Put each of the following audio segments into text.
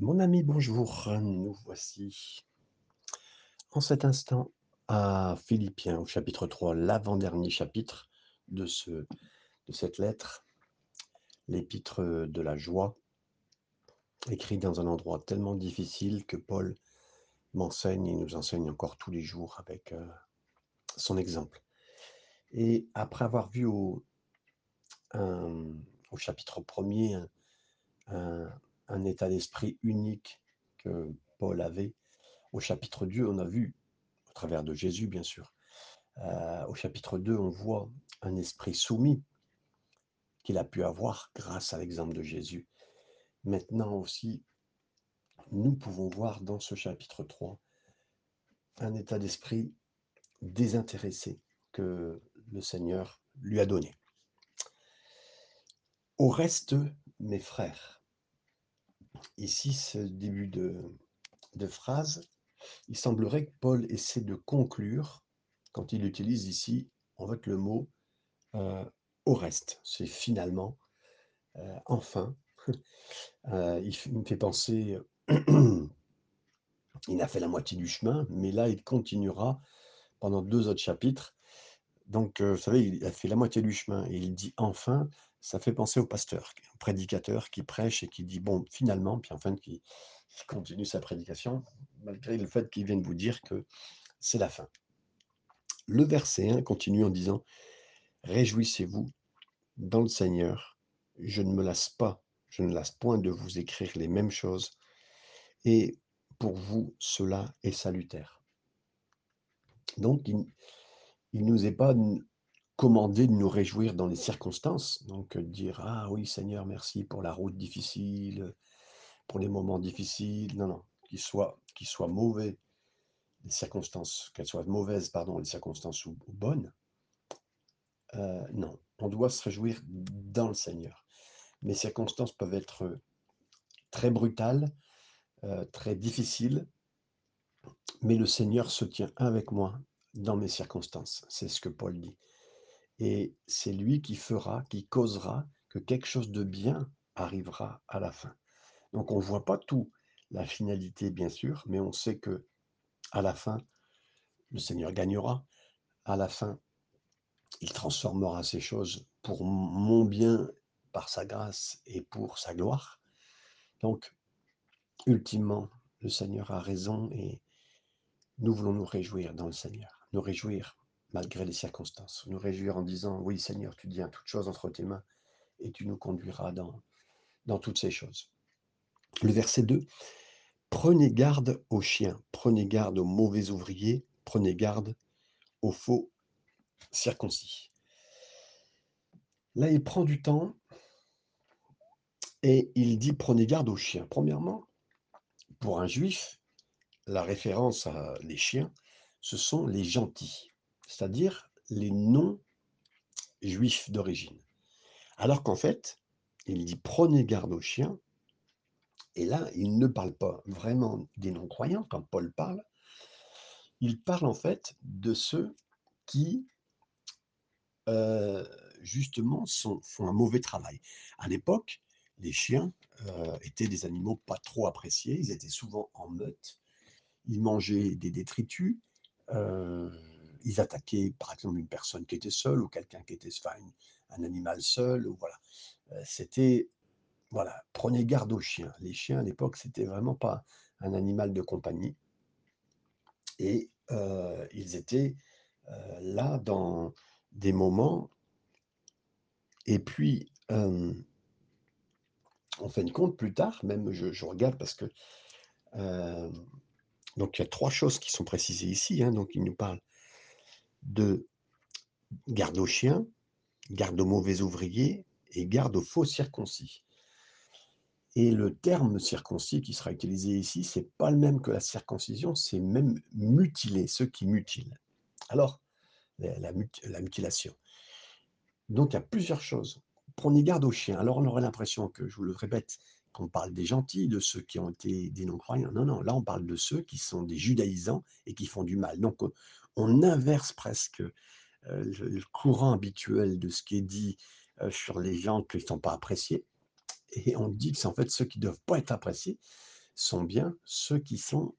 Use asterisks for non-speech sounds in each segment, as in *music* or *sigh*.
Mon ami, bonjour. Nous voici en cet instant à Philippiens au chapitre 3, l'avant-dernier chapitre de, ce, de cette lettre, l'épître de la joie, écrit dans un endroit tellement difficile que Paul m'enseigne et nous enseigne encore tous les jours avec euh, son exemple. Et après avoir vu au, chapitre premier un, un état d'esprit unique que Paul avait. Au chapitre 2, on a vu, au travers de Jésus bien sûr, euh, au chapitre 2, on voit un esprit soumis qu'il a pu avoir grâce à l'exemple de Jésus. Maintenant aussi, nous pouvons voir dans ce chapitre 3 un état d'esprit désintéressé que le Seigneur lui a donné. Au reste, mes frères, ici, ce début de, phrase, il semblerait que Paul essaie de conclure quand il utilise ici, en fait, le mot euh, au reste. C'est finalement, euh, enfin. *laughs* Euh, il, me fait penser, *clears throat* il a fait la moitié du chemin, mais là, il continuera pendant deux autres chapitres. Donc, vous savez, il a fait la moitié du chemin et il dit enfin, ça fait penser au pasteur, au prédicateur qui prêche et qui dit bon, finalement, puis enfin qui, continue sa prédication, malgré le fait qu'il vienne vous dire que c'est la fin. Le verset 1 continue en disant Réjouissez-vous dans le Seigneur, je ne me lasse pas, je ne lasse point de vous écrire les mêmes choses, et pour vous, cela est salutaire. Donc, il ne nous est pas commandé de nous réjouir dans les circonstances, donc dire ah oui Seigneur merci pour la route difficile, pour les moments difficiles, non non, qu'ils soient qu'ils soient mauvais les circonstances, qu'elles soient mauvaises pardon les circonstances ou, bonnes, euh, non, on doit se réjouir dans le Seigneur. Mes circonstances peuvent être très brutales, euh, très difficiles, mais le Seigneur se tient avec moi dans mes circonstances. C'est ce que Paul dit. Et c'est lui qui fera, qui causera que quelque chose de bien arrivera à la fin. Donc on ne voit pas tout, la finalité bien sûr, mais on sait que à la fin, le Seigneur gagnera. À la fin, il transformera ces choses pour mon bien, par sa grâce et pour sa gloire. Donc, ultimement, le Seigneur a raison et nous voulons nous réjouir dans le Seigneur, nous réjouir malgré les circonstances. Nous réjouir en disant, oui Seigneur, tu tiens toutes choses entre tes mains et tu nous conduiras dans, dans toutes ces choses. Le verset 2, prenez garde aux chiens, prenez garde aux mauvais ouvriers, prenez garde aux faux circoncis. Là, il prend du temps et il dit prenez garde aux chiens. Premièrement, pour un juif, la référence à les chiens, ce sont les gentils c'est-à-dire les non-juifs d'origine. Alors qu'en fait, il dit prenez garde aux chiens, et là, il ne parle pas vraiment des non-croyants. Quand Paul parle, il parle en fait de ceux qui, euh, justement, font un mauvais travail. À l'époque, les chiens euh, étaient des animaux pas trop appréciés, ils étaient souvent en meute, ils mangeaient des détritus, euh, ils attaquaient par exemple une personne qui était seule ou quelqu'un qui était enfin, un animal seul. Voilà. Euh, c'était, voilà, prenez garde aux chiens. Les chiens à l'époque, c'était vraiment pas un animal de compagnie. Et euh, ils étaient euh, là dans des moments. Et puis, en fin de compte, plus tard, même je regarde parce que. Donc il y a trois choses qui sont précisées ici. Hein, donc il nous parle de garde aux chiens, garde aux mauvais ouvriers et garde aux faux circoncis. Et le terme circoncis qui sera utilisé ici, c'est pas le même que la circoncision, c'est même mutiler, ceux qui mutilent. Alors, la, mutilation. Donc, il y a plusieurs choses. Prenez garde aux chiens. Alors, on aurait l'impression que, je vous le répète, qu'on parle des gentils, de ceux qui ont été des non-croyants. Non, non, là, on parle de ceux qui sont des judaïsants et qui font du mal. Donc, on inverse presque le, courant habituel de ce qui est dit sur les gens qui ne sont pas appréciés. Et on dit que c'est en fait ceux qui ne doivent pas être appréciés. sont bien ceux qui sont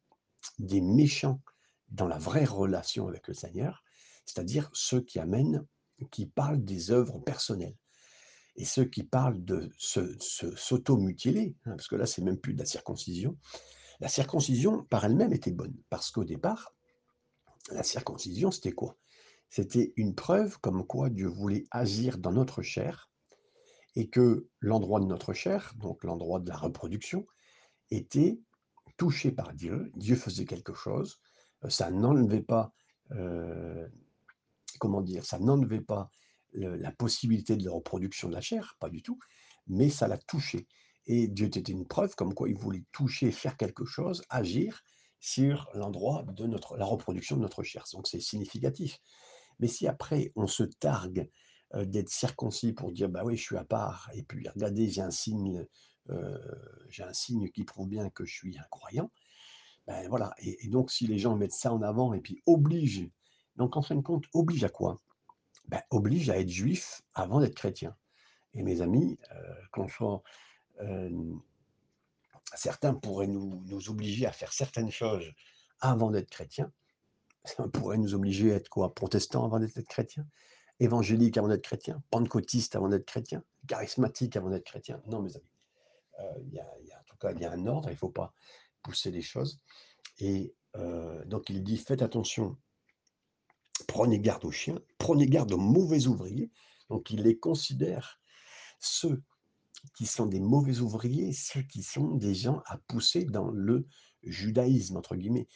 des méchants dans la vraie relation avec le Seigneur, c'est-à-dire ceux qui amènent, qui parlent des œuvres personnelles. Et ceux qui parlent de s'auto-mutiler, hein, parce que là, c'est même plus de la circoncision. La circoncision, par elle-même, était bonne, parce qu'au départ, la circoncision, c'était quoi? C'était une preuve comme quoi Dieu voulait agir dans notre chair, et que l'endroit de notre chair, donc l'endroit de la reproduction, était touché par Dieu. Dieu faisait quelque chose. Ça n'enlevait pas, euh, comment dire, ça n'enlevait pas la possibilité de la reproduction de la chair, pas du tout, mais ça l'a touché. Et Dieu était une preuve comme quoi il voulait toucher, faire quelque chose, agir sur l'endroit de notre, la reproduction de notre chair. Donc c'est significatif. Mais si après on se targue euh, d'être circoncis pour dire bah oui je suis à part et puis regardez j'ai un signe euh, j'ai un signe qui prouve bien que je suis un croyant ben voilà et, donc si les gens mettent ça en avant et puis obligent donc en fin de compte oblige à quoi? Ben, oblige à être juif avant d'être chrétien et mes amis euh, soit certains pourraient nous, nous, obliger à faire certaines choses avant d'être chrétien ça *laughs* pourrait nous obliger à être quoi? Protestant avant d'être chrétien évangélique avant d'être chrétien, pentecôtiste avant d'être chrétien, charismatique avant d'être chrétien. Non, mes amis. Euh, y a, en tout cas, il y a un ordre, il ne faut pas pousser les choses. Et euh, donc, il dit faites attention, prenez garde aux chiens, prenez garde aux mauvais ouvriers. Donc, il les considère ceux qui sont des mauvais ouvriers, ceux qui sont des gens à pousser dans le judaïsme, entre guillemets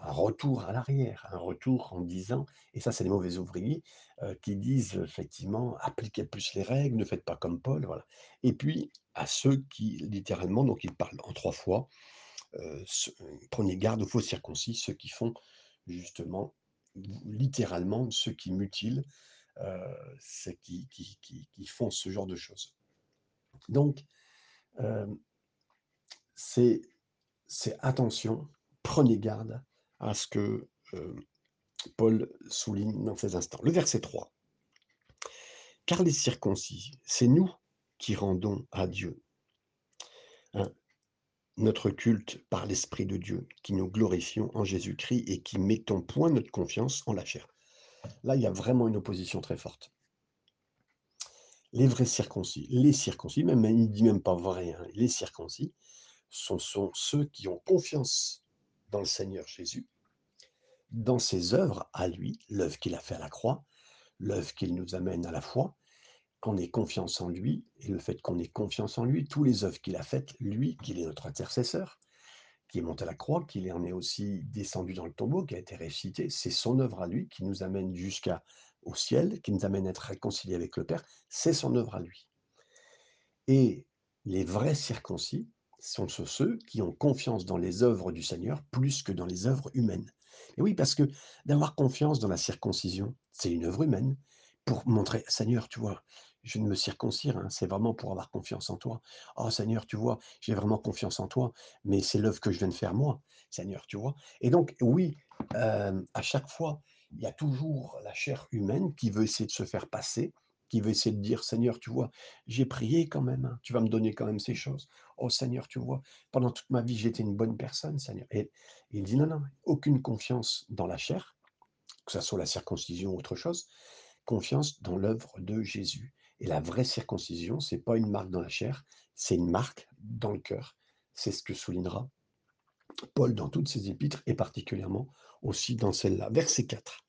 un retour à l'arrière, un retour en disant, et ça c'est les mauvais ouvriers, euh, qui disent effectivement, appliquez plus les règles, ne faites pas comme Paul, voilà. Et puis à ceux qui, littéralement, donc il parle en trois fois, euh, prenez garde aux faux circoncis, ceux qui font justement, littéralement, ceux qui mutilent, euh, ceux qui, font ce genre de choses. Donc, c'est attention, prenez garde à ce que Paul souligne dans ces instants. Le verset 3. Car les circoncis, c'est nous qui rendons à Dieu notre culte par l'Esprit de Dieu, qui nous glorifions en Jésus-Christ et qui mettons point notre confiance en la chair. Là, il y a vraiment une opposition très forte. Les vrais circoncis, les circoncis, même il ne dit même pas vrai, hein, les circoncis, sont, sont ceux qui ont confiance dans le Seigneur Jésus, dans ses œuvres à lui, l'œuvre qu'il a fait à la croix, l'œuvre qu'il nous amène à la foi, qu'on ait confiance en lui, et le fait qu'on ait confiance en lui, tous les œuvres qu'il a faites, lui, qu'il est notre intercesseur, qui est monté à la croix, qu'il en est aussi descendu dans le tombeau, qui a été ressuscité, c'est son œuvre à lui qui nous amène jusqu'à au ciel, qui nous amène à être réconciliés avec le Père, c'est son œuvre à lui. Et les vrais circoncis, sont ceux qui ont confiance dans les œuvres du Seigneur plus que dans les œuvres humaines. Et oui, parce que d'avoir confiance dans la circoncision, c'est une œuvre humaine pour montrer, Seigneur, tu vois, je ne me circoncire, c'est vraiment pour avoir confiance en toi. Oh Seigneur, tu vois, j'ai vraiment confiance en toi, mais c'est l'œuvre que je viens de faire moi, Seigneur, tu vois. Et donc, oui, à chaque fois, il y a toujours la chair humaine qui veut essayer de se faire passer qui veut essayer de dire Seigneur, tu vois, j'ai prié quand même, hein, tu vas me donner quand même ces choses. Oh Seigneur, tu vois, pendant toute ma vie, j'étais une bonne personne, Seigneur. Et, il dit non, non, aucune confiance dans la chair, que ce soit la circoncision ou autre chose, confiance dans l'œuvre de Jésus. Et la vraie circoncision, c'est pas une marque dans la chair, c'est une marque dans le cœur. C'est ce que soulignera Paul dans toutes ses épîtres et particulièrement aussi dans celle-là. Verset 4.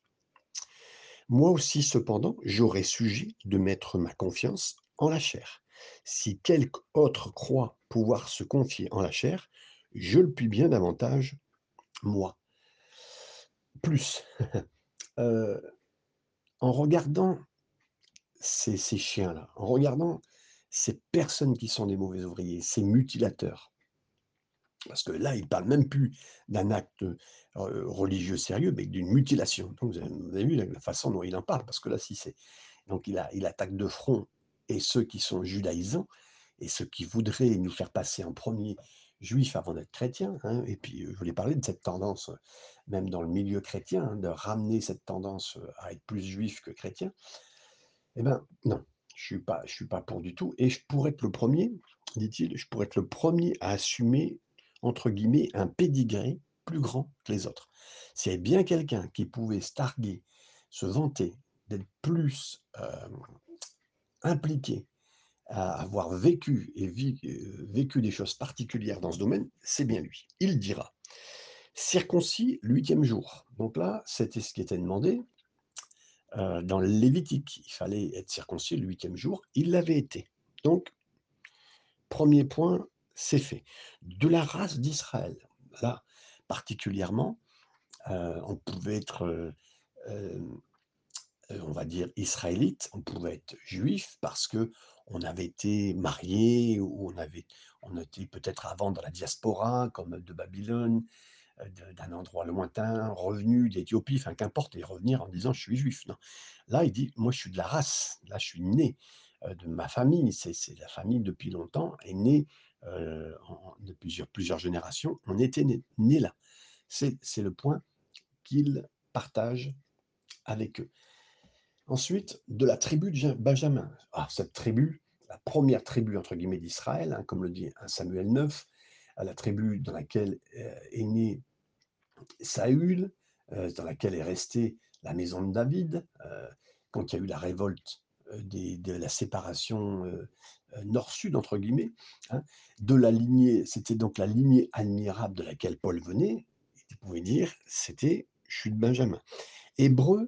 Moi aussi, cependant, j'aurais sujet de mettre ma confiance en la chair. Si quelque autre croit pouvoir se confier en la chair, je le puis bien davantage, moi. Plus, *laughs* euh, en regardant ces, chiens-là, en regardant ces personnes qui sont des mauvais ouvriers, ces mutilateurs, parce que là, il ne parle même plus d'un acte religieux sérieux, mais d'une mutilation. Vous avez, vu la façon dont il en parle, parce que là, si c'est. Donc, il attaque de front et ceux qui sont judaïsants, et ceux qui voudraient nous faire passer en premier juif avant d'être chrétien. Hein, et puis, je voulais parler de cette tendance, même dans le milieu chrétien, hein, de ramener cette tendance à être plus juif que chrétien. Eh bien, non, je ne suis, pas, suis pas pour du tout. Et je pourrais être le premier, dit-il, je pourrais être le premier à assumer entre guillemets, un pédigré plus grand que les autres. S'il y avait bien quelqu'un qui pouvait se targuer, se vanter d'être plus impliqué à avoir vécu et euh, vécu des choses particulières dans ce domaine, c'est bien lui. Il dira circoncis le huitième jour. Donc là, c'était ce qui était demandé euh, dans le Lévitique. Il fallait être circoncis le huitième jour. Il l'avait été. Donc, premier point, c'est fait. De la race d'Israël, là, particulièrement, euh, on pouvait être on va dire, israélite, on pouvait être juif parce que on avait été marié ou on avait on était peut-être avant dans la diaspora, comme de Babylone, d'un endroit lointain, revenu d'Éthiopie, enfin qu'importe, et revenir en disant: «Je suis juif». Non. Là, il dit: «Moi, je suis de la race, là, je suis né, de ma famille». C'est la famille depuis longtemps est née, de plusieurs générations, on était né né là. C'est le point qu'il partage avec eux. Ensuite, de la tribu de Benjamin. Ah, cette tribu, la première tribu entre guillemets d'Israël, hein, comme le dit Samuel 9, à la tribu dans laquelle euh, est né Saül, euh, dans laquelle est restée la maison de David, euh, quand il y a eu la révolte de la séparation nord-sud, entre guillemets, hein, de la lignée, c'était donc la lignée admirable de laquelle Paul venait, il pouvait dire, c'était, je suis de Benjamin. Hébreu,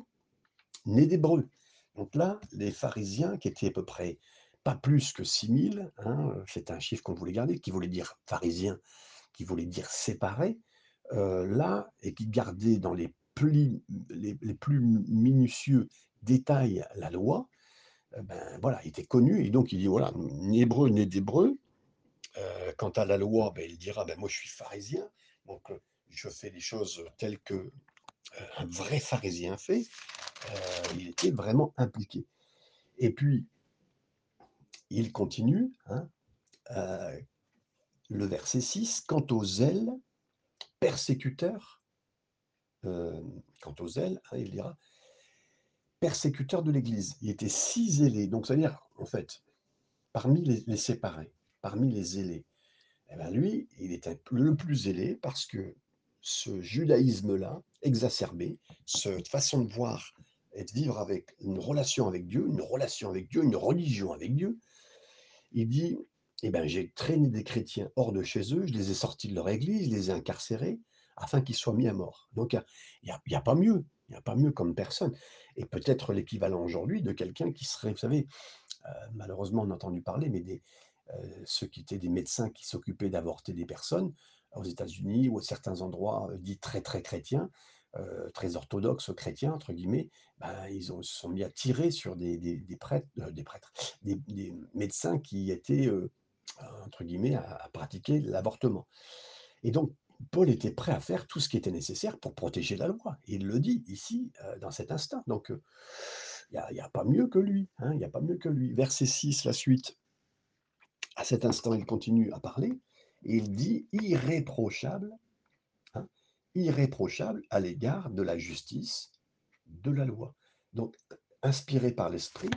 né d'Hébreu. Donc là, les pharisiens, qui étaient à peu près pas plus que 6000, hein, c'est un chiffre qu'on voulait garder, qui voulait dire pharisien, qui voulait dire séparé, euh, là, et qui gardait dans les, plus, les, plus minutieux détails la loi, euh, ben voilà, il était connu, et donc il dit, voilà, hébreu, né d'hébreu, euh, quant à la loi, ben, il dira, ben, moi je suis pharisien, donc je fais les choses telles que un vrai pharisien fait, euh, il était vraiment impliqué. Et puis, il continue, hein, euh, le verset 6, quant aux ailes, persécuteurs, euh, quant aux ailes, hein, il dira, persécuteur de l'Église. Il était si zélé, donc c'est-à-dire, en fait, parmi les, séparés, parmi les zélés, eh ben lui, il était le plus zélé parce que ce judaïsme-là, exacerbé, cette façon de voir et de vivre avec une relation avec Dieu, une relation avec Dieu, une religion avec Dieu, il dit, eh ben, j'ai traîné des chrétiens hors de chez eux, je les ai sortis de leur église, je les ai incarcérés, afin qu'ils soient mis à mort. Donc, il n'y a, pas mieux, il n'y a pas mieux comme personne. Et peut-être l'équivalent aujourd'hui de quelqu'un qui serait, vous savez, euh, malheureusement on a entendu parler, mais des, euh, ceux qui étaient des médecins qui s'occupaient d'avorter des personnes aux États-Unis ou à certains endroits euh, dits très très chrétiens, très orthodoxes chrétiens, entre guillemets, ben, ils ont, se sont mis à tirer sur des, prêtres, des, prêtres des, médecins qui étaient, entre guillemets, à, pratiquer l'avortement. Et donc, Paul était prêt à faire tout ce qui était nécessaire pour protéger la loi. Il le dit ici, dans cet instant. Donc, il n'y a, pas mieux que lui. Hein, il n'y a pas mieux que lui. Verset 6, la suite. À cet instant, il continue à parler. Et il dit irréprochable irréprochable à l'égard de la justice, de la loi. Donc, inspiré par l'Esprit,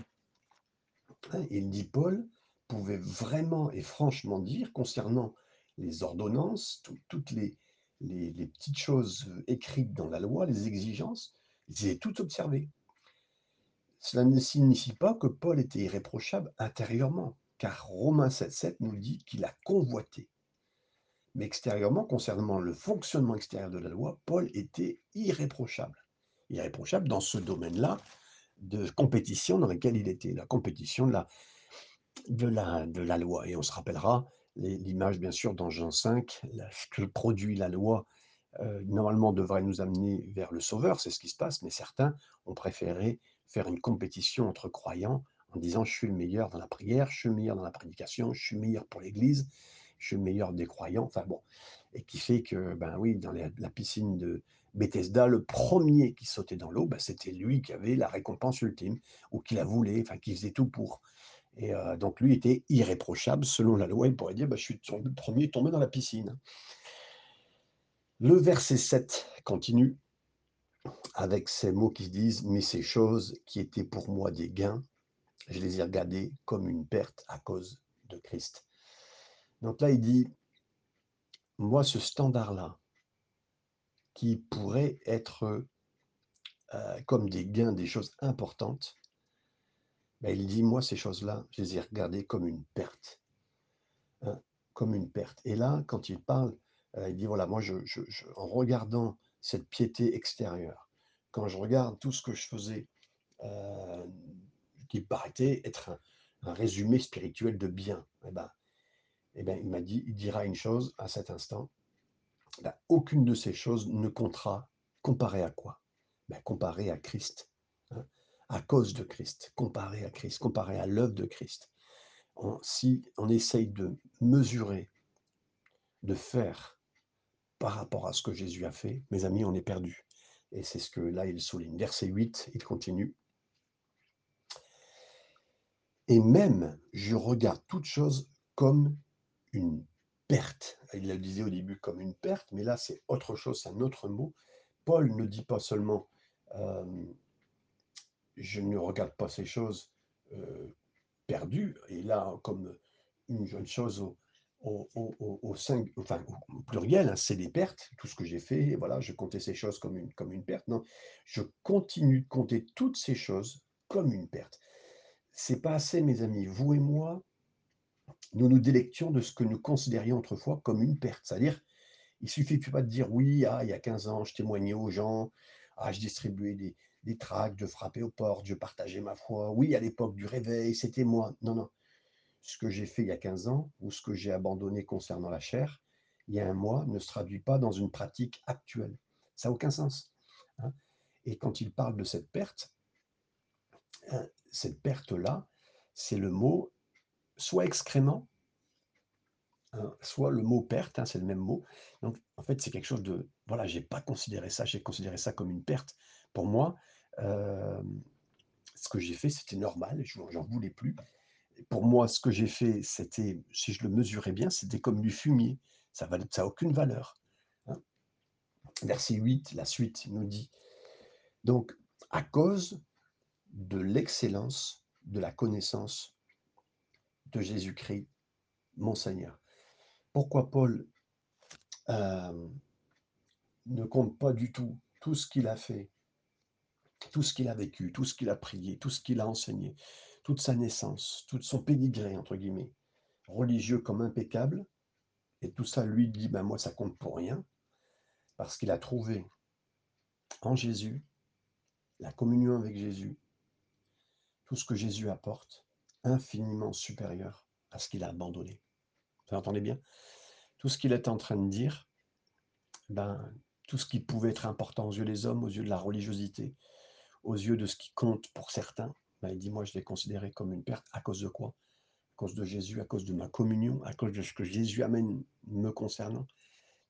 hein, il dit Paul pouvait vraiment et franchement dire concernant les ordonnances, toutes les, petites choses écrites dans la loi, les exigences, il avaient tout observé. Cela ne signifie pas que Paul était irréprochable intérieurement, car Romains 7.7 nous dit qu'il a convoité mais extérieurement, concernant le fonctionnement extérieur de la loi, Paul était irréprochable. Irréprochable dans ce domaine-là de compétition dans lequel il était, la compétition de la, de la, de la loi. Et on se rappellera l'image, bien sûr, dans Jean 5, ce que produit la loi, euh, normalement devrait nous amener vers le Sauveur, c'est ce qui se passe, mais certains ont préféré faire une compétition entre croyants en disant je suis le meilleur dans la prière, je suis le meilleur dans la prédication, je suis le meilleur pour l'Église, je suis le meilleur des croyants, enfin bon, et qui fait que, ben oui, dans la piscine de Bethesda, le premier qui sautait dans l'eau, ben, c'était lui qui avait la récompense ultime, ou qui la voulait, enfin qui faisait tout pour. Et euh, donc lui était irréprochable, selon la loi, il pourrait dire, ben, je suis le premier tombé dans la piscine. Le verset 7 continue avec ces mots qui disent, mais ces choses qui étaient pour moi des gains, je les ai regardées comme une perte à cause de Christ. Donc là, il dit, moi, ce standard-là, qui pourrait être comme des gains, des choses importantes, ben, il dit, moi, ces choses-là, je les ai regardées comme une perte. Hein, comme une perte. Et là, quand il parle, il dit, voilà, moi, je, en regardant cette piété extérieure, quand je regarde tout ce que je faisais, qui paraît être un, résumé spirituel de bien, eh ben, eh ben, il m'a dit, il dira une chose à cet instant, ben, aucune de ces choses ne comptera comparé à quoi? Ben, Comparé à Christ, hein, à cause de Christ, comparé à Christ, comparé à l'œuvre de Christ. si on essaye de mesurer, de faire par rapport à ce que Jésus a fait, mes amis, on est perdu. Et c'est ce que là, il souligne. Verset 8, il continue. Et même, je regarde toute chose comme une perte. Il le disait au début comme une perte, mais là, c'est autre chose, c'est un autre mot. Paul ne dit pas seulement je ne regarde pas ces choses perdues, et là, comme une jeune chose au, au, enfin, pluriel, hein, c'est des pertes, tout ce que j'ai fait, voilà, je comptais ces choses comme une, comme une perte. Non, je continue de compter toutes ces choses comme une perte. C'est pas assez, mes amis. Vous et moi, nous nous délections de ce que nous considérions autrefois comme une perte. C'est-à-dire, il suffit pas de dire oui, ah, il y a 15 ans, je témoignais aux gens, ah, je distribuais des, des tracts, je frappais aux portes, je partageais ma foi. Oui, à l'époque du réveil, c'était moi. Non, non ce que j'ai fait il y a 15 ans ou ce que j'ai abandonné concernant la chair, il y a un mois, ne se traduit pas dans une pratique actuelle. Ça n'a aucun sens. Hein. Et quand il parle de cette perte, hein, cette perte-là, c'est le mot soit excrément, hein, soit le mot perte, c'est le même mot. Donc, en fait, c'est quelque chose de. Voilà, je n'ai pas considéré ça, j'ai considéré ça comme une perte. Pour moi, euh, ce que j'ai fait, c'était normal, je n'en voulais plus pour moi, ce que j'ai fait, c'était, si je le mesurais bien, c'était comme du fumier. Ça n'a aucune valeur. Hein. Verset 8, la suite nous dit, donc, à cause de l'excellence de la connaissance de Jésus-Christ, mon Seigneur. Pourquoi Paul euh, ne compte pas du tout tout ce qu'il a fait, tout ce qu'il a vécu, tout ce qu'il a prié, tout ce qu'il a enseigné, toute sa naissance, tout son pédigré, entre guillemets, religieux comme impeccable, et tout ça lui dit, ben moi ça compte pour rien, parce qu'il a trouvé en Jésus la communion avec Jésus, tout ce que Jésus apporte, infiniment supérieur à ce qu'il a abandonné. Vous entendez bien? Tout ce qu'il est en train de dire, ben, tout ce qui pouvait être important aux yeux des hommes, aux yeux de la religiosité, aux yeux de ce qui compte pour certains, ben, il dit, moi, je l'ai considéré comme une perte. À cause de quoi? À cause de Jésus, à cause de ma communion, à cause de ce que Jésus amène me concernant,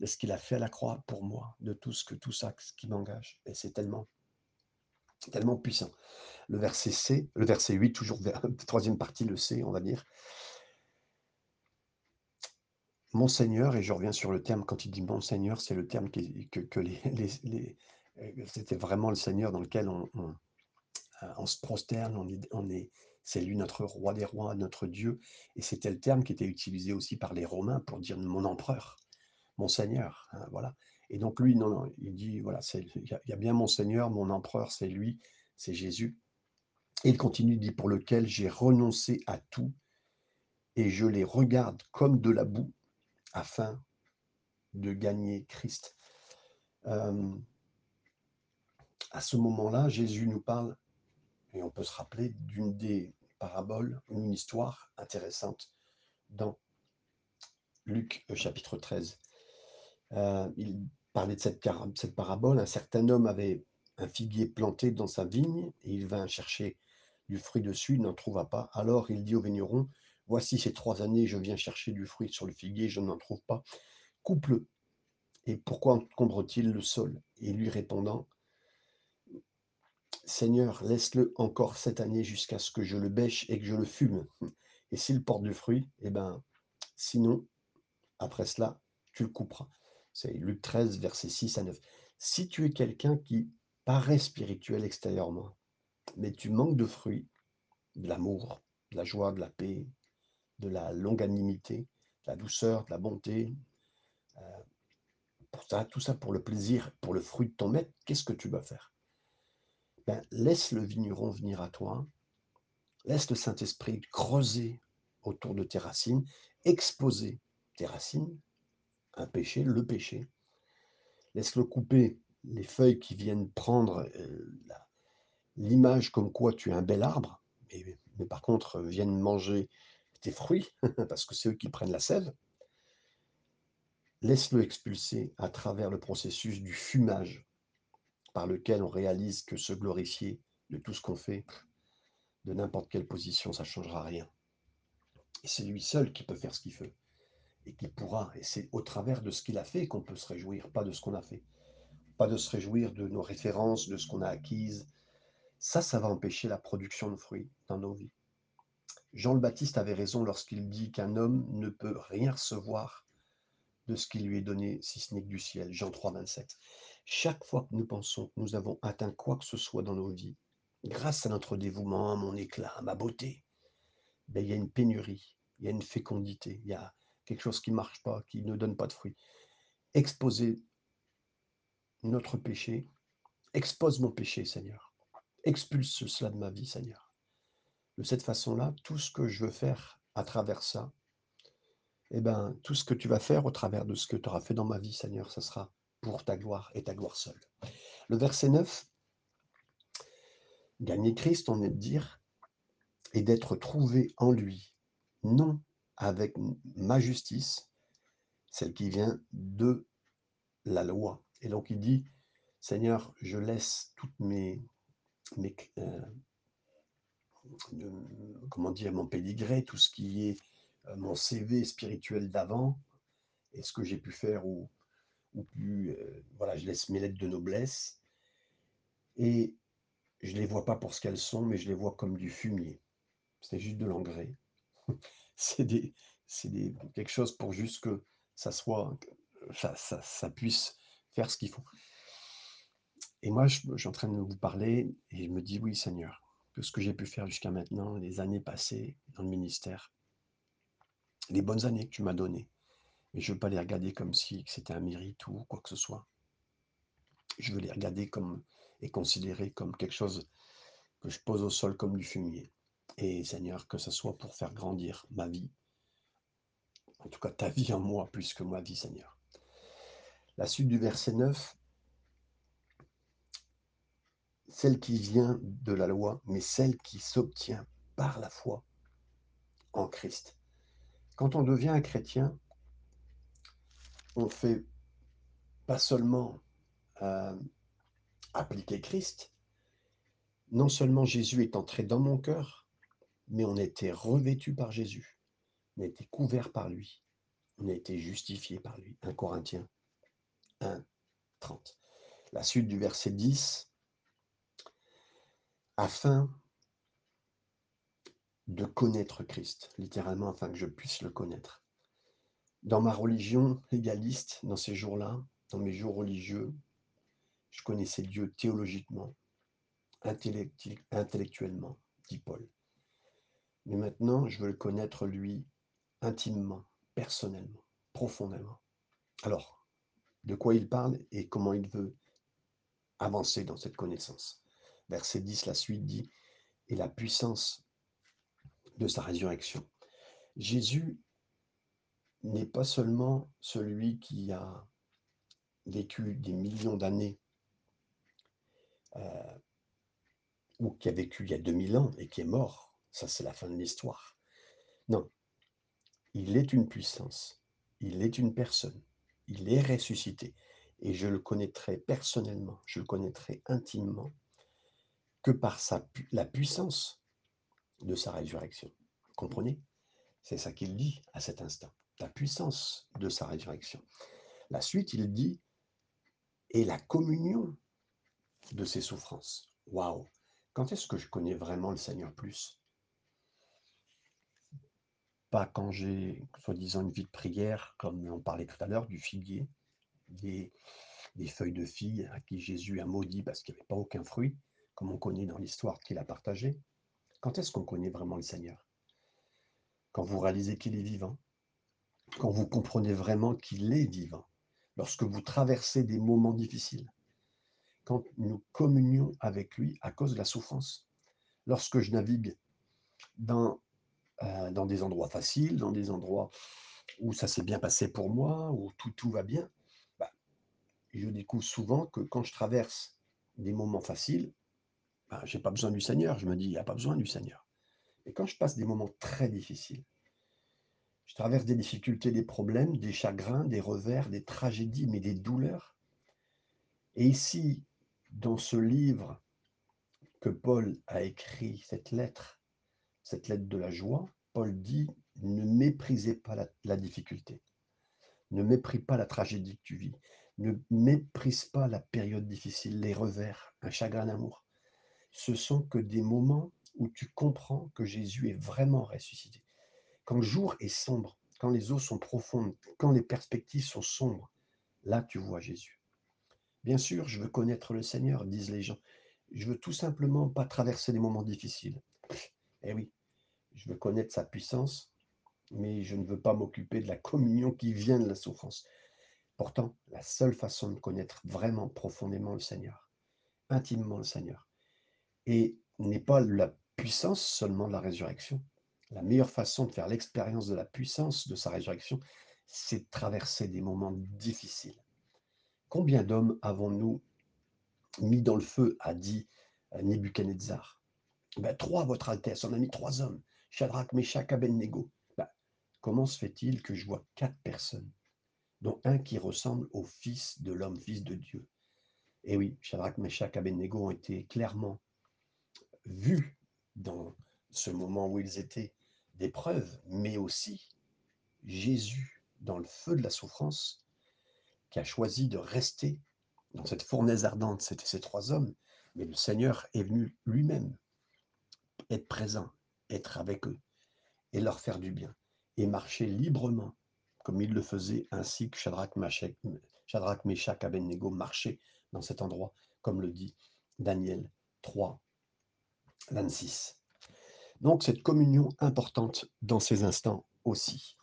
de ce qu'il a fait à la croix pour moi, de tout ce que tout ça qui m'engage. Et c'est tellement, tellement puissant. Le verset C, le verset 8, toujours *laughs* troisième partie, le C, on va dire. Mon Seigneur, et je reviens sur le terme, quand il dit mon Seigneur, c'est le terme que, *laughs* euh, c'était vraiment le Seigneur dans lequel on, euh, on se prosterne, on est, c'est lui notre roi des rois, notre Dieu. Et c'était le terme qui était utilisé aussi par les Romains pour dire mon empereur, mon seigneur. Hein, voilà. Et donc lui, non, non, il dit, voilà, il y, a bien mon seigneur, mon empereur, c'est lui, c'est Jésus. Et il continue, il dit, pour lequel j'ai renoncé à tout et je les regarde comme de la boue afin de gagner Christ. Euh, à ce moment-là, Jésus nous parle et on peut se rappeler d'une des paraboles, une histoire intéressante dans Luc euh, chapitre 13. Euh, il parlait de cette, cette parabole. Un certain homme avait un figuier planté dans sa vigne et il vint chercher du fruit dessus, il n'en trouva pas. Alors il dit au vigneron, voici ces trois années, je viens chercher du fruit sur le figuier, je n'en trouve pas. Coupe-le. Et pourquoi encombre-t-il le sol? Et lui répondant, Seigneur, laisse-le encore cette année jusqu'à ce que je le bêche et que je le fume. Et s'il porte du fruit, eh ben, sinon, après cela, tu le couperas. C'est Luc 13, versets 6 à 9. Si tu es quelqu'un qui paraît spirituel extérieurement, mais tu manques de fruits, de l'amour, de la joie, de la paix, de la longanimité, de la douceur, de la bonté, euh, pour ça, tout ça pour le plaisir, pour le fruit de ton maître, qu'est-ce que tu vas faire? Ben, Laisse le vigneron venir à toi, laisse le Saint-Esprit creuser autour de tes racines, exposer tes racines, un péché, le péché. Laisse-le couper les feuilles qui viennent prendre euh, l'image comme quoi tu es un bel arbre, mais, par contre viennent manger tes fruits, *laughs* parce que c'est eux qui prennent la sève. Laisse-le expulser à travers le processus du fumage par lequel on réalise que se glorifier de tout ce qu'on fait, de n'importe quelle position, ça ne changera rien. Et c'est lui seul qui peut faire ce qu'il veut et qui pourra. Et c'est au travers de ce qu'il a fait qu'on peut se réjouir, pas de ce qu'on a fait. Pas de se réjouir de nos références, de ce qu'on a acquise. Ça, ça va empêcher la production de fruits dans nos vies. Jean le Baptiste avait raison lorsqu'il dit qu'un homme ne peut rien recevoir de ce qui lui est donné, si ce n'est que du ciel. Jean 3, 27. Chaque fois que nous pensons que nous avons atteint quoi que ce soit dans nos vies, grâce à notre dévouement, à mon éclat, à ma beauté, ben, il y a une pénurie, il y a une fécondité, il y a quelque chose qui ne marche pas, qui ne donne pas de fruits. Exposer notre péché, expose mon péché, Seigneur. Expulse cela de ma vie, Seigneur. De cette façon-là, tout ce que je veux faire à travers ça, eh ben, tout ce que tu vas faire au travers de ce que tu auras fait dans ma vie, Seigneur, ça sera pour ta gloire et ta gloire seule. Le verset 9, gagner Christ, on est de dire, et d'être trouvé en lui, non avec ma justice, celle qui vient de la loi. Et donc il dit, Seigneur, je laisse toutes mes, euh, comment dire, mon pédigré, tout ce qui est euh, mon CV spirituel d'avant, et ce que j'ai pu faire ou, ou euh, voilà, je laisse mes lettres de noblesse, et je les vois pas pour ce qu'elles sont, mais je les vois comme du fumier. C'est juste de l'engrais. *laughs* c'est quelque chose pour juste que ça soit, ça, puisse faire ce qu'il faut. Et moi, je, suis en train de vous parler et je me dis, oui, Seigneur, tout ce que j'ai pu faire jusqu'à maintenant, les années passées dans le ministère, les bonnes années que tu m'as données. Mais je ne veux pas les regarder comme si c'était un mérite ou quoi que ce soit. Je veux les regarder comme et considérer comme quelque chose que je pose au sol comme du fumier. Et Seigneur, que ce soit pour faire grandir ma vie, en tout cas ta vie en moi plus que ma vie, Seigneur. La suite du verset 9, celle qui vient de la loi, mais celle qui s'obtient par la foi en Christ. Quand on devient un chrétien, on fait pas seulement euh, appliquer Christ, non seulement Jésus est entré dans mon cœur, mais on été revêtu par Jésus, on été couvert par lui, on a été justifié par lui. 1 Corinthiens 1, 30. La suite du verset 10, afin de connaître Christ, littéralement afin que je puisse le connaître. Dans ma religion légaliste, dans ces jours-là, dans mes jours religieux, je connaissais Dieu théologiquement, intellectuellement, dit Paul. Mais maintenant, je veux le connaître lui intimement, personnellement, profondément. Alors, de quoi il parle et comment il veut avancer dans cette connaissance? Verset 10, la suite dit, et la puissance de sa résurrection. Jésus n'est pas seulement celui qui a vécu des millions d'années euh, ou qui a vécu il y a 2000 ans et qui est mort. Ça, c'est la fin de l'histoire. Non, il est une puissance, il est une personne, il est ressuscité. Et je le connaîtrai personnellement, je le connaîtrai intimement que par la puissance de sa résurrection. Comprenez? C'est ça qu'il dit à cet instant, la puissance de sa résurrection. La suite, il dit, et la communion de ses souffrances. Waouh Quand est-ce que je connais vraiment le Seigneur plus? Quand j'ai, soi-disant, une vie de prière, comme on parlait tout à l'heure, du figuier, des, des feuilles de figue à qui Jésus a maudit parce qu'il n'y avait pas aucun fruit, comme on connaît dans l'histoire qu'il a partagée. Quand est-ce qu'on connaît vraiment le Seigneur? Quand vous réalisez qu'il est vivant, quand vous comprenez vraiment qu'il est vivant, lorsque vous traversez des moments difficiles, quand nous communions avec lui à cause de la souffrance, lorsque je navigue dans, euh, dans des endroits faciles, dans des endroits où ça s'est bien passé pour moi, où tout, tout va bien, bah, je découvre souvent que quand je traverse des moments faciles, bah, je n'ai pas besoin du Seigneur. Je me dis, il n'y a pas besoin du Seigneur. Et quand je passe des moments très difficiles, je traverse des difficultés, des problèmes, des chagrins, des revers, des tragédies, mais des douleurs. Et ici, dans ce livre que Paul a écrit, cette lettre, cette lettre de la joie, Paul dit, ne méprisez pas la, difficulté. Ne méprise pas la tragédie que tu vis. Ne méprise pas la période difficile, les revers, un chagrin d'amour. Ce sont que des moments où tu comprends que Jésus est vraiment ressuscité. Quand le jour est sombre, quand les eaux sont profondes, quand les perspectives sont sombres, là tu vois Jésus. Bien sûr, je veux connaître le Seigneur, disent les gens. Je veux tout simplement pas traverser des moments difficiles. Eh oui, je veux connaître sa puissance, mais je ne veux pas m'occuper de la communion qui vient de la souffrance. Pourtant, la seule façon de connaître vraiment profondément le Seigneur, intimement le Seigneur, et n'est pas la puissance seulement de la résurrection. La meilleure façon de faire l'expérience de la puissance de sa résurrection, c'est de traverser des moments difficiles. Combien d'hommes avons-nous mis dans le feu, a dit euh, Nebuchadnezzar? Ben, Trois, votre Altesse, on a mis trois hommes, Shadrach, Meshach, Abednego. Ben, comment se fait-il que je vois quatre personnes, dont un qui ressemble au Fils de l'homme, Fils de Dieu? Et oui, Shadrach, Meshach, Abednego ont été clairement vus dans ce moment où ils étaient d'épreuve, mais aussi Jésus dans le feu de la souffrance, qui a choisi de rester dans cette fournaise ardente. C'était ces trois hommes, mais le Seigneur est venu lui-même être présent, être avec eux et leur faire du bien et marcher librement comme il le faisait, ainsi que Shadrach, Meshach, Shadrach, Abednego marchaient dans cet endroit, comme le dit Daniel 3, 26. Donc cette communion importante dans ces instants aussi.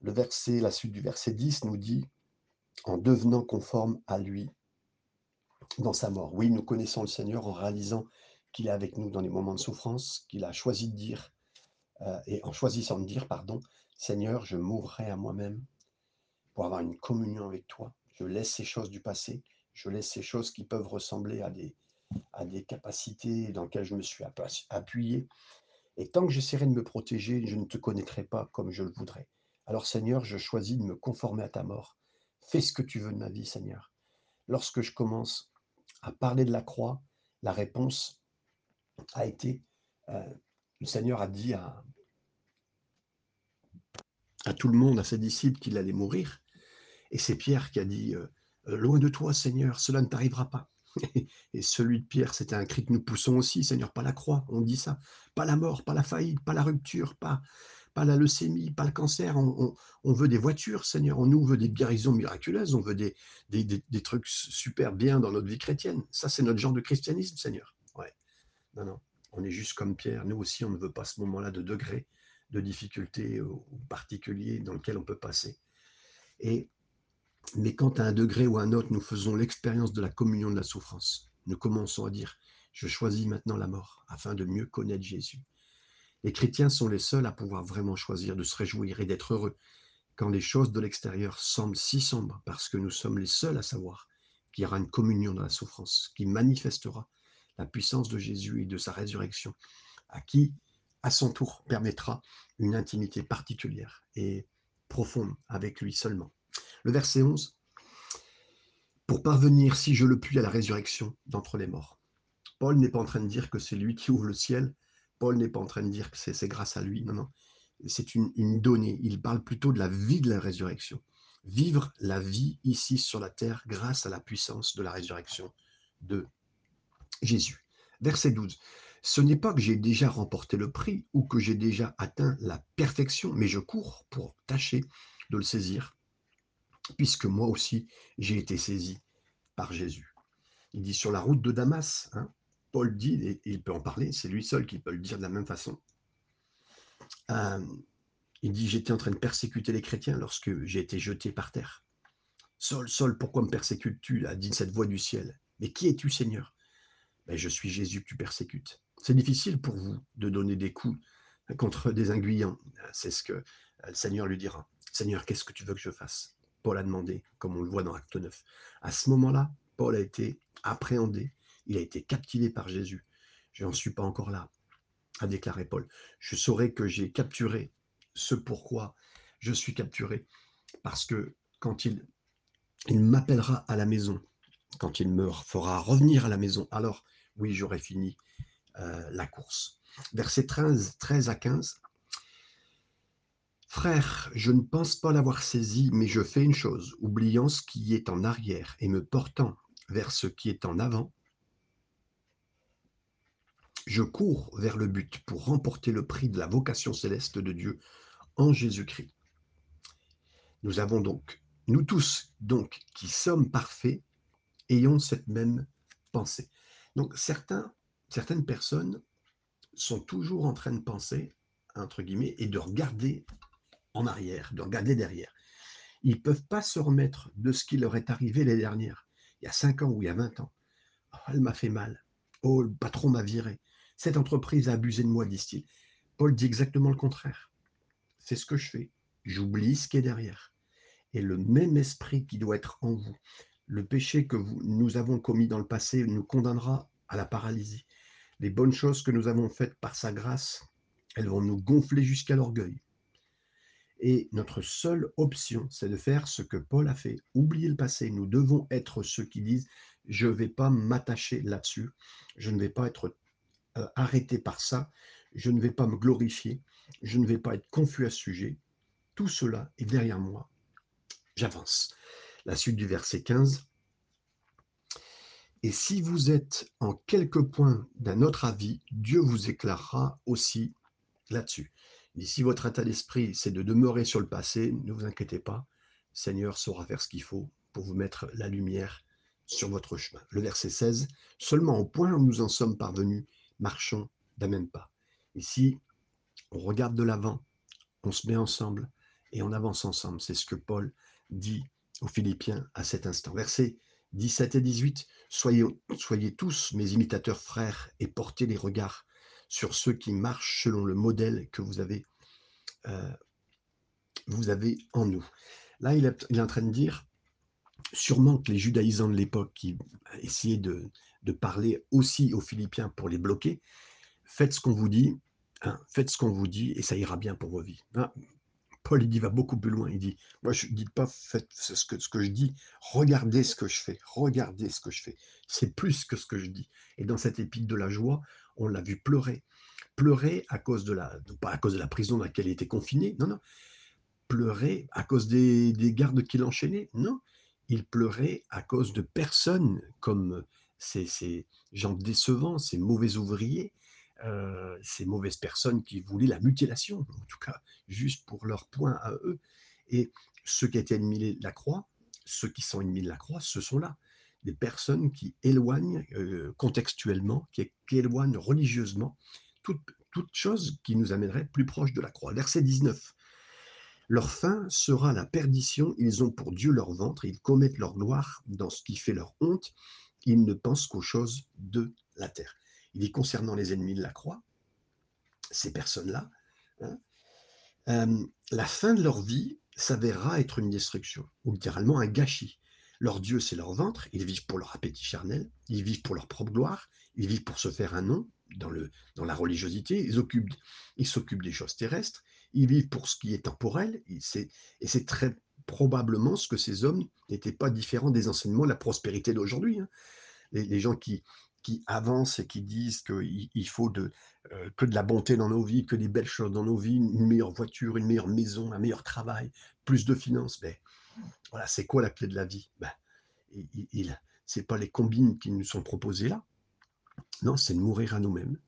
Le verset, la suite du verset 10 nous dit en devenant conforme à lui dans sa mort. Oui, nous connaissons le Seigneur en réalisant qu'il est avec nous dans les moments de souffrance, qu'il a choisi de dire, euh, et en choisissant de dire, pardon, Seigneur, je mourrai à moi-même pour avoir une communion avec toi. Je laisse ces choses du passé, je laisse ces choses qui peuvent ressembler à des, à des capacités dans lesquelles je me suis appuyé. Et tant que j'essaierai de me protéger, je ne te connaîtrai pas comme je le voudrais. Alors Seigneur, je choisis de me conformer à ta mort. Fais ce que tu veux de ma vie, Seigneur. Lorsque je commence à parler de la croix, la réponse a été, euh, le Seigneur a dit à, tout le monde, à ses disciples, qu'il allait mourir. Et c'est Pierre qui a dit, euh, loin de toi, Seigneur, cela ne t'arrivera pas. *laughs* Et celui de Pierre, c'était un cri que nous poussons aussi, Seigneur, pas la croix, on dit ça, pas la mort, pas la faillite, pas la rupture, pas, pas la leucémie, pas le cancer. On, veut des voitures, Seigneur, on nous veut des guérisons miraculeuses, on veut des, des, trucs super bien dans notre vie chrétienne. Ça, c'est notre genre de christianisme, Seigneur. Non, non, on est juste comme Pierre. Nous aussi, on ne veut pas ce moment-là de degré de difficulté particulier dans lequel on peut passer. Et mais quand à un degré ou à un autre, nous faisons l'expérience de la communion de la souffrance, nous commençons à dire, je choisis maintenant la mort afin de mieux connaître Jésus. Les chrétiens sont les seuls à pouvoir vraiment choisir de se réjouir et d'être heureux quand les choses de l'extérieur semblent si sombres, parce que nous sommes les seuls à savoir qu'il y aura une communion dans la souffrance, qui manifestera la puissance de Jésus et de sa résurrection, à qui, à son tour, permettra une intimité particulière et profonde avec lui seulement. Le verset 11. Pour parvenir, si je le puis, à la résurrection d'entre les morts. Paul n'est pas en train de dire que c'est lui qui ouvre le ciel. Paul n'est pas en train de dire que c'est grâce à lui. Non, non. C'est une, une donnée. Il parle plutôt de la vie de la résurrection. Vivre la vie ici sur la terre grâce à la puissance de la résurrection de Jésus. Verset 12. Ce n'est pas que j'ai déjà remporté le prix ou que j'ai déjà atteint la perfection, mais je cours pour tâcher de le saisir puisque moi aussi j'ai été saisi par Jésus. Il dit sur la route de Damas, hein, Paul dit, et il peut en parler, c'est lui seul qui peut le dire de la même façon. Euh, il dit j'étais en train de persécuter les chrétiens lorsque j'ai été jeté par terre. Saul, Saul, pourquoi me persécutes-tu a dit cette voix du ciel? Mais qui es-tu, Seigneur? Ben, Je suis Jésus que tu persécutes. C'est difficile pour vous de donner des coups contre des aiguillons. C'est ce que le Seigneur lui dira. Seigneur, qu'est-ce que tu veux que je fasse? Paul a demandé, comme on le voit dans Acte 9. À ce moment-là, Paul a été appréhendé, il a été captivé par Jésus. Je n'en suis pas encore là, a déclaré Paul. Je saurai que j'ai capturé ce pourquoi je suis capturé, parce que quand il, il m'appellera à la maison, quand il me fera revenir à la maison, alors oui, j'aurai fini euh, la course. Verset 13, 13 à 15. Frère, je ne pense pas l'avoir saisi, mais je fais une chose, oubliant ce qui est en arrière et me portant vers ce qui est en avant. Je cours vers le but pour remporter le prix de la vocation céleste de Dieu en Jésus-Christ. Nous avons donc, nous tous, donc, qui sommes parfaits, ayons cette même pensée. Donc, certains, certaines personnes sont toujours en train de penser, entre guillemets, et de regarder en arrière, de regarder derrière. Ils ne peuvent pas se remettre de ce qui leur est arrivé les dernières, il y a 5 ans ou il y a 20 ans. Oh, elle m'a fait mal. Oh, le patron m'a viré. Cette entreprise a abusé de moi, disent-ils. Paul dit exactement le contraire. C'est ce que je fais. J'oublie ce qui est derrière. Et le même esprit qui doit être en vous, le péché que nous avons commis dans le passé nous condamnera à la paralysie. Les bonnes choses que nous avons faites par sa grâce, elles vont nous gonfler jusqu'à l'orgueil. Et notre seule option, c'est de faire ce que Paul a fait, oublier le passé. Nous devons être ceux qui disent, je ne vais pas m'attacher là-dessus, je ne vais pas être euh, arrêté par ça, je ne vais pas me glorifier, je ne vais pas être confus à ce sujet. Tout cela est derrière moi. J'avance. La suite du verset 15. Et si vous êtes en quelque point d'un autre avis, Dieu vous éclairera aussi là-dessus. Mais si votre état d'esprit, c'est de demeurer sur le passé, ne vous inquiétez pas, Seigneur saura faire ce qu'il faut pour vous mettre la lumière sur votre chemin. Le verset 16, seulement au point où nous en sommes parvenus, marchons d'un même pas. Ici, on regarde de l'avant, on se met ensemble et on avance ensemble. C'est ce que Paul dit aux Philippiens à cet instant. Verset 17 et 18, soyez, soyez tous mes imitateurs frères et portez les regards sur ceux qui marchent selon le modèle que vous avez, euh, vous avez en nous. Là, il est, en train de dire, sûrement que les judaïsants de l'époque qui essayaient de, parler aussi aux Philippiens pour les bloquer, faites ce qu'on vous dit, hein, faites ce qu'on vous dit et ça ira bien pour vos vies. Hein, Paul, il dit, va beaucoup plus loin. Il dit, moi, je ne dis pas faites ce que, ce que je dis, regardez ce que je fais, regardez ce que je fais. C'est plus que ce que je dis. Et dans cette épître de la joie, on l'a vu pleurer. Pleurer à cause de la, pas à cause de la prison dans laquelle il était confiné, non, non. Pleurer à cause des, gardes qui l'enchaînaient, non. Il pleurait à cause de personnes comme ces, ces gens décevants, ces mauvais ouvriers, euh, ces mauvaises personnes qui voulaient la mutilation, en tout cas juste pour leur point à eux. Et ceux qui étaient ennemis de la croix, ceux qui sont ennemis de la croix, ce sont là des personnes qui éloignent euh, contextuellement, qui, éloignent religieusement toute, toute chose qui nous amènerait plus proche de la croix. Verset 19. Leur fin sera la perdition, ils ont pour Dieu leur ventre, ils commettent leur gloire dans ce qui fait leur honte, ils ne pensent qu'aux choses de la terre. Il dit concernant les ennemis de la croix, ces personnes-là, hein, euh, la fin de leur vie s'avérera être une destruction, ou littéralement un gâchis. Leur Dieu, c'est leur ventre, ils vivent pour leur appétit charnel, ils vivent pour leur propre gloire, ils vivent pour se faire un nom dans, le, dans la religiosité, ils s'occupent des choses terrestres, ils vivent pour ce qui est temporel, et c'est très probablement ce que ces hommes n'étaient pas différents des enseignements de la prospérité d'aujourd'hui. Hein. les, gens qui, qui avancent et qui disent qu'il faut que de la bonté dans nos vies, que des belles choses dans nos vies, une meilleure voiture, une meilleure maison, un meilleur travail, plus de finances. Mais voilà, c'est quoi la clé de la vie? Ben, il, Ce n'est pas les combines qui nous sont proposées là. Non, c'est de mourir à nous-mêmes,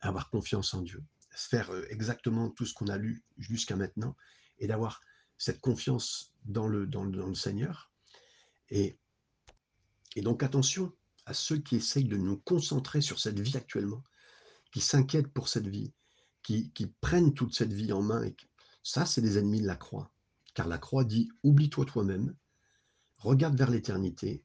avoir confiance en Dieu, faire exactement tout ce qu'on a lu jusqu'à maintenant et d'avoir cette confiance dans le, Seigneur. Et donc attention, à ceux qui essayent de nous concentrer sur cette vie actuellement, qui s'inquiètent pour cette vie, qui, prennent toute cette vie en main. Et ça, c'est des ennemis de la croix. Car la croix dit, oublie-toi toi-même, regarde vers l'éternité,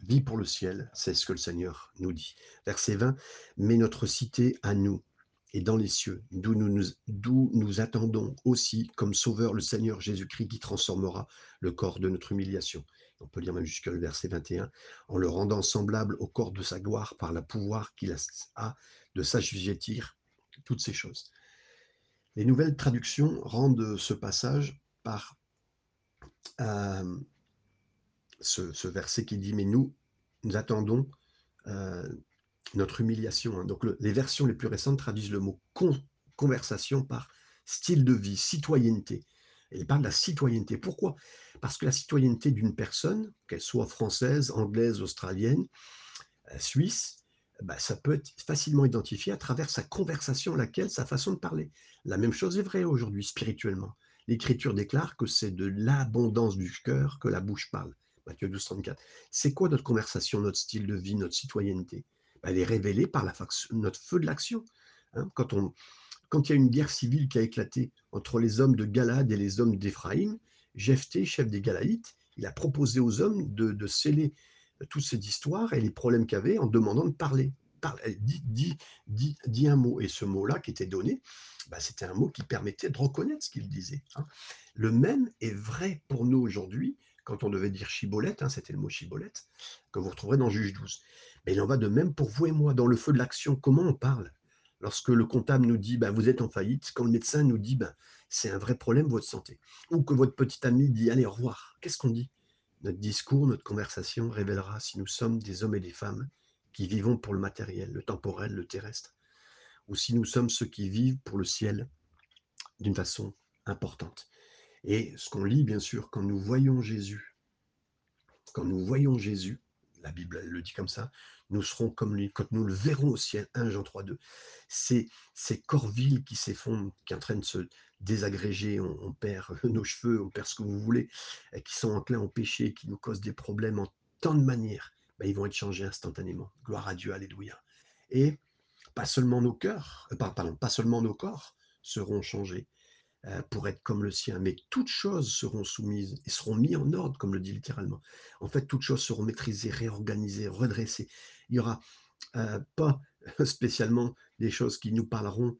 vis pour le ciel, c'est ce que le Seigneur nous dit. Verset 20, mais notre cité à nous et dans les cieux, d'où nous attendons aussi comme sauveur le Seigneur Jésus-Christ qui transformera le corps de notre humiliation. On peut lire même jusqu'à le verset 21, en le rendant semblable au corps de sa gloire par le pouvoir qu'il a de s'assujettir toutes ces choses. Les nouvelles traductions rendent ce passage par euh, ce, verset qui dit, mais nous, nous attendons euh, notre humiliation. Hein. Donc les versions les plus récentes traduisent le mot conversation par style de vie, citoyenneté. Et il parle de la citoyenneté. Pourquoi? Parce que la citoyenneté d'une personne, qu'elle soit française, anglaise, australienne, euh, suisse, bah, ça peut être facilement identifié à travers sa conversation, laquelle, sa façon de parler. La même chose est vraie aujourd'hui, spirituellement. L'Écriture déclare que c'est de l'abondance du cœur que la bouche parle. Matthieu 12, 34. C'est quoi notre conversation, notre style de vie, notre citoyenneté? Bah, Elle est révélée par la notre feu de l'action. Hein. quand, quand il y a une guerre civile qui a éclaté entre les hommes de Galad et les hommes d'Éphraïm, Jephthé, chef des Galaïtes, il a proposé aux hommes de, sceller toute cette histoire et les problèmes qu'il avait en demandant de parler. Dis, dis, un mot. Et ce mot-là qui était donné, bah, c'était un mot qui permettait de reconnaître ce qu'il disait. Hein. Le même est vrai pour nous aujourd'hui quand on devait dire chibolette, hein, c'était le mot chibolette, que vous retrouverez dans Juge 12. Mais il en va de même pour vous et moi, dans le feu de l'action. Comment on parle? Lorsque le comptable nous dit ben, vous êtes en faillite, quand le médecin nous dit ben, c'est un vrai problème votre santé, ou que votre petit ami dit allez au revoir, qu'est-ce qu'on dit? Notre discours, notre conversation révélera si nous sommes des hommes et des femmes qui vivons pour le matériel, le temporel, le terrestre, ou si nous sommes ceux qui vivent pour le ciel d'une façon importante. Et ce qu'on lit, bien sûr, quand nous voyons Jésus, quand nous voyons Jésus, la Bible le dit comme ça, nous serons comme lui, quand nous le verrons au ciel, 1 Jean 3, 2. C'est ces corvilles qui s'effondrent, qui de se désagréger, on, perd *laughs* nos cheveux, on perd ce que vous voulez, et qui sont enclins au péché, qui nous causent des problèmes en tant de manières, ben, ils vont être changés instantanément. Gloire à Dieu, alléluia. Et pas seulement nos cœurs, euh, pardon, pas seulement nos corps seront changés, euh, pour être comme le sien. Mais toutes choses seront soumises et seront mises en ordre, comme le dit littéralement. En fait, toutes choses seront maîtrisées, réorganisées, redressées. Il n'y aura euh, pas *laughs* spécialement des choses qui nous parleront.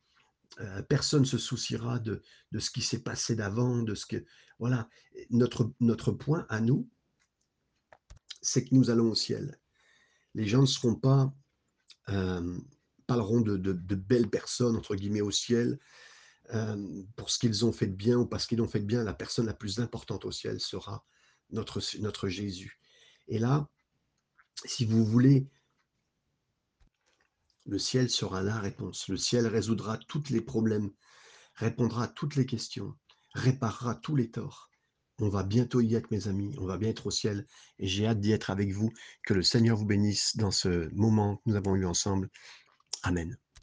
Euh, personne ne se souciera de, de ce qui s'est passé d'avant, de ce que... Voilà, notre, notre point à nous, c'est que nous allons au ciel. Les gens ne seront pas... parleront de, de, belles personnes, entre guillemets, au ciel, pour ce qu'ils ont fait de bien ou parce qu'ils ont fait de bien, la personne la plus importante au ciel sera notre, notre Jésus. Et là, si vous voulez, le ciel sera la réponse. Le ciel résoudra tous les problèmes, répondra à toutes les questions, réparera tous les torts. On va bientôt y être, mes amis. On va bien être au ciel. Et j'ai hâte d'y être avec vous. Que le Seigneur vous bénisse dans ce moment que nous avons eu ensemble. Amen.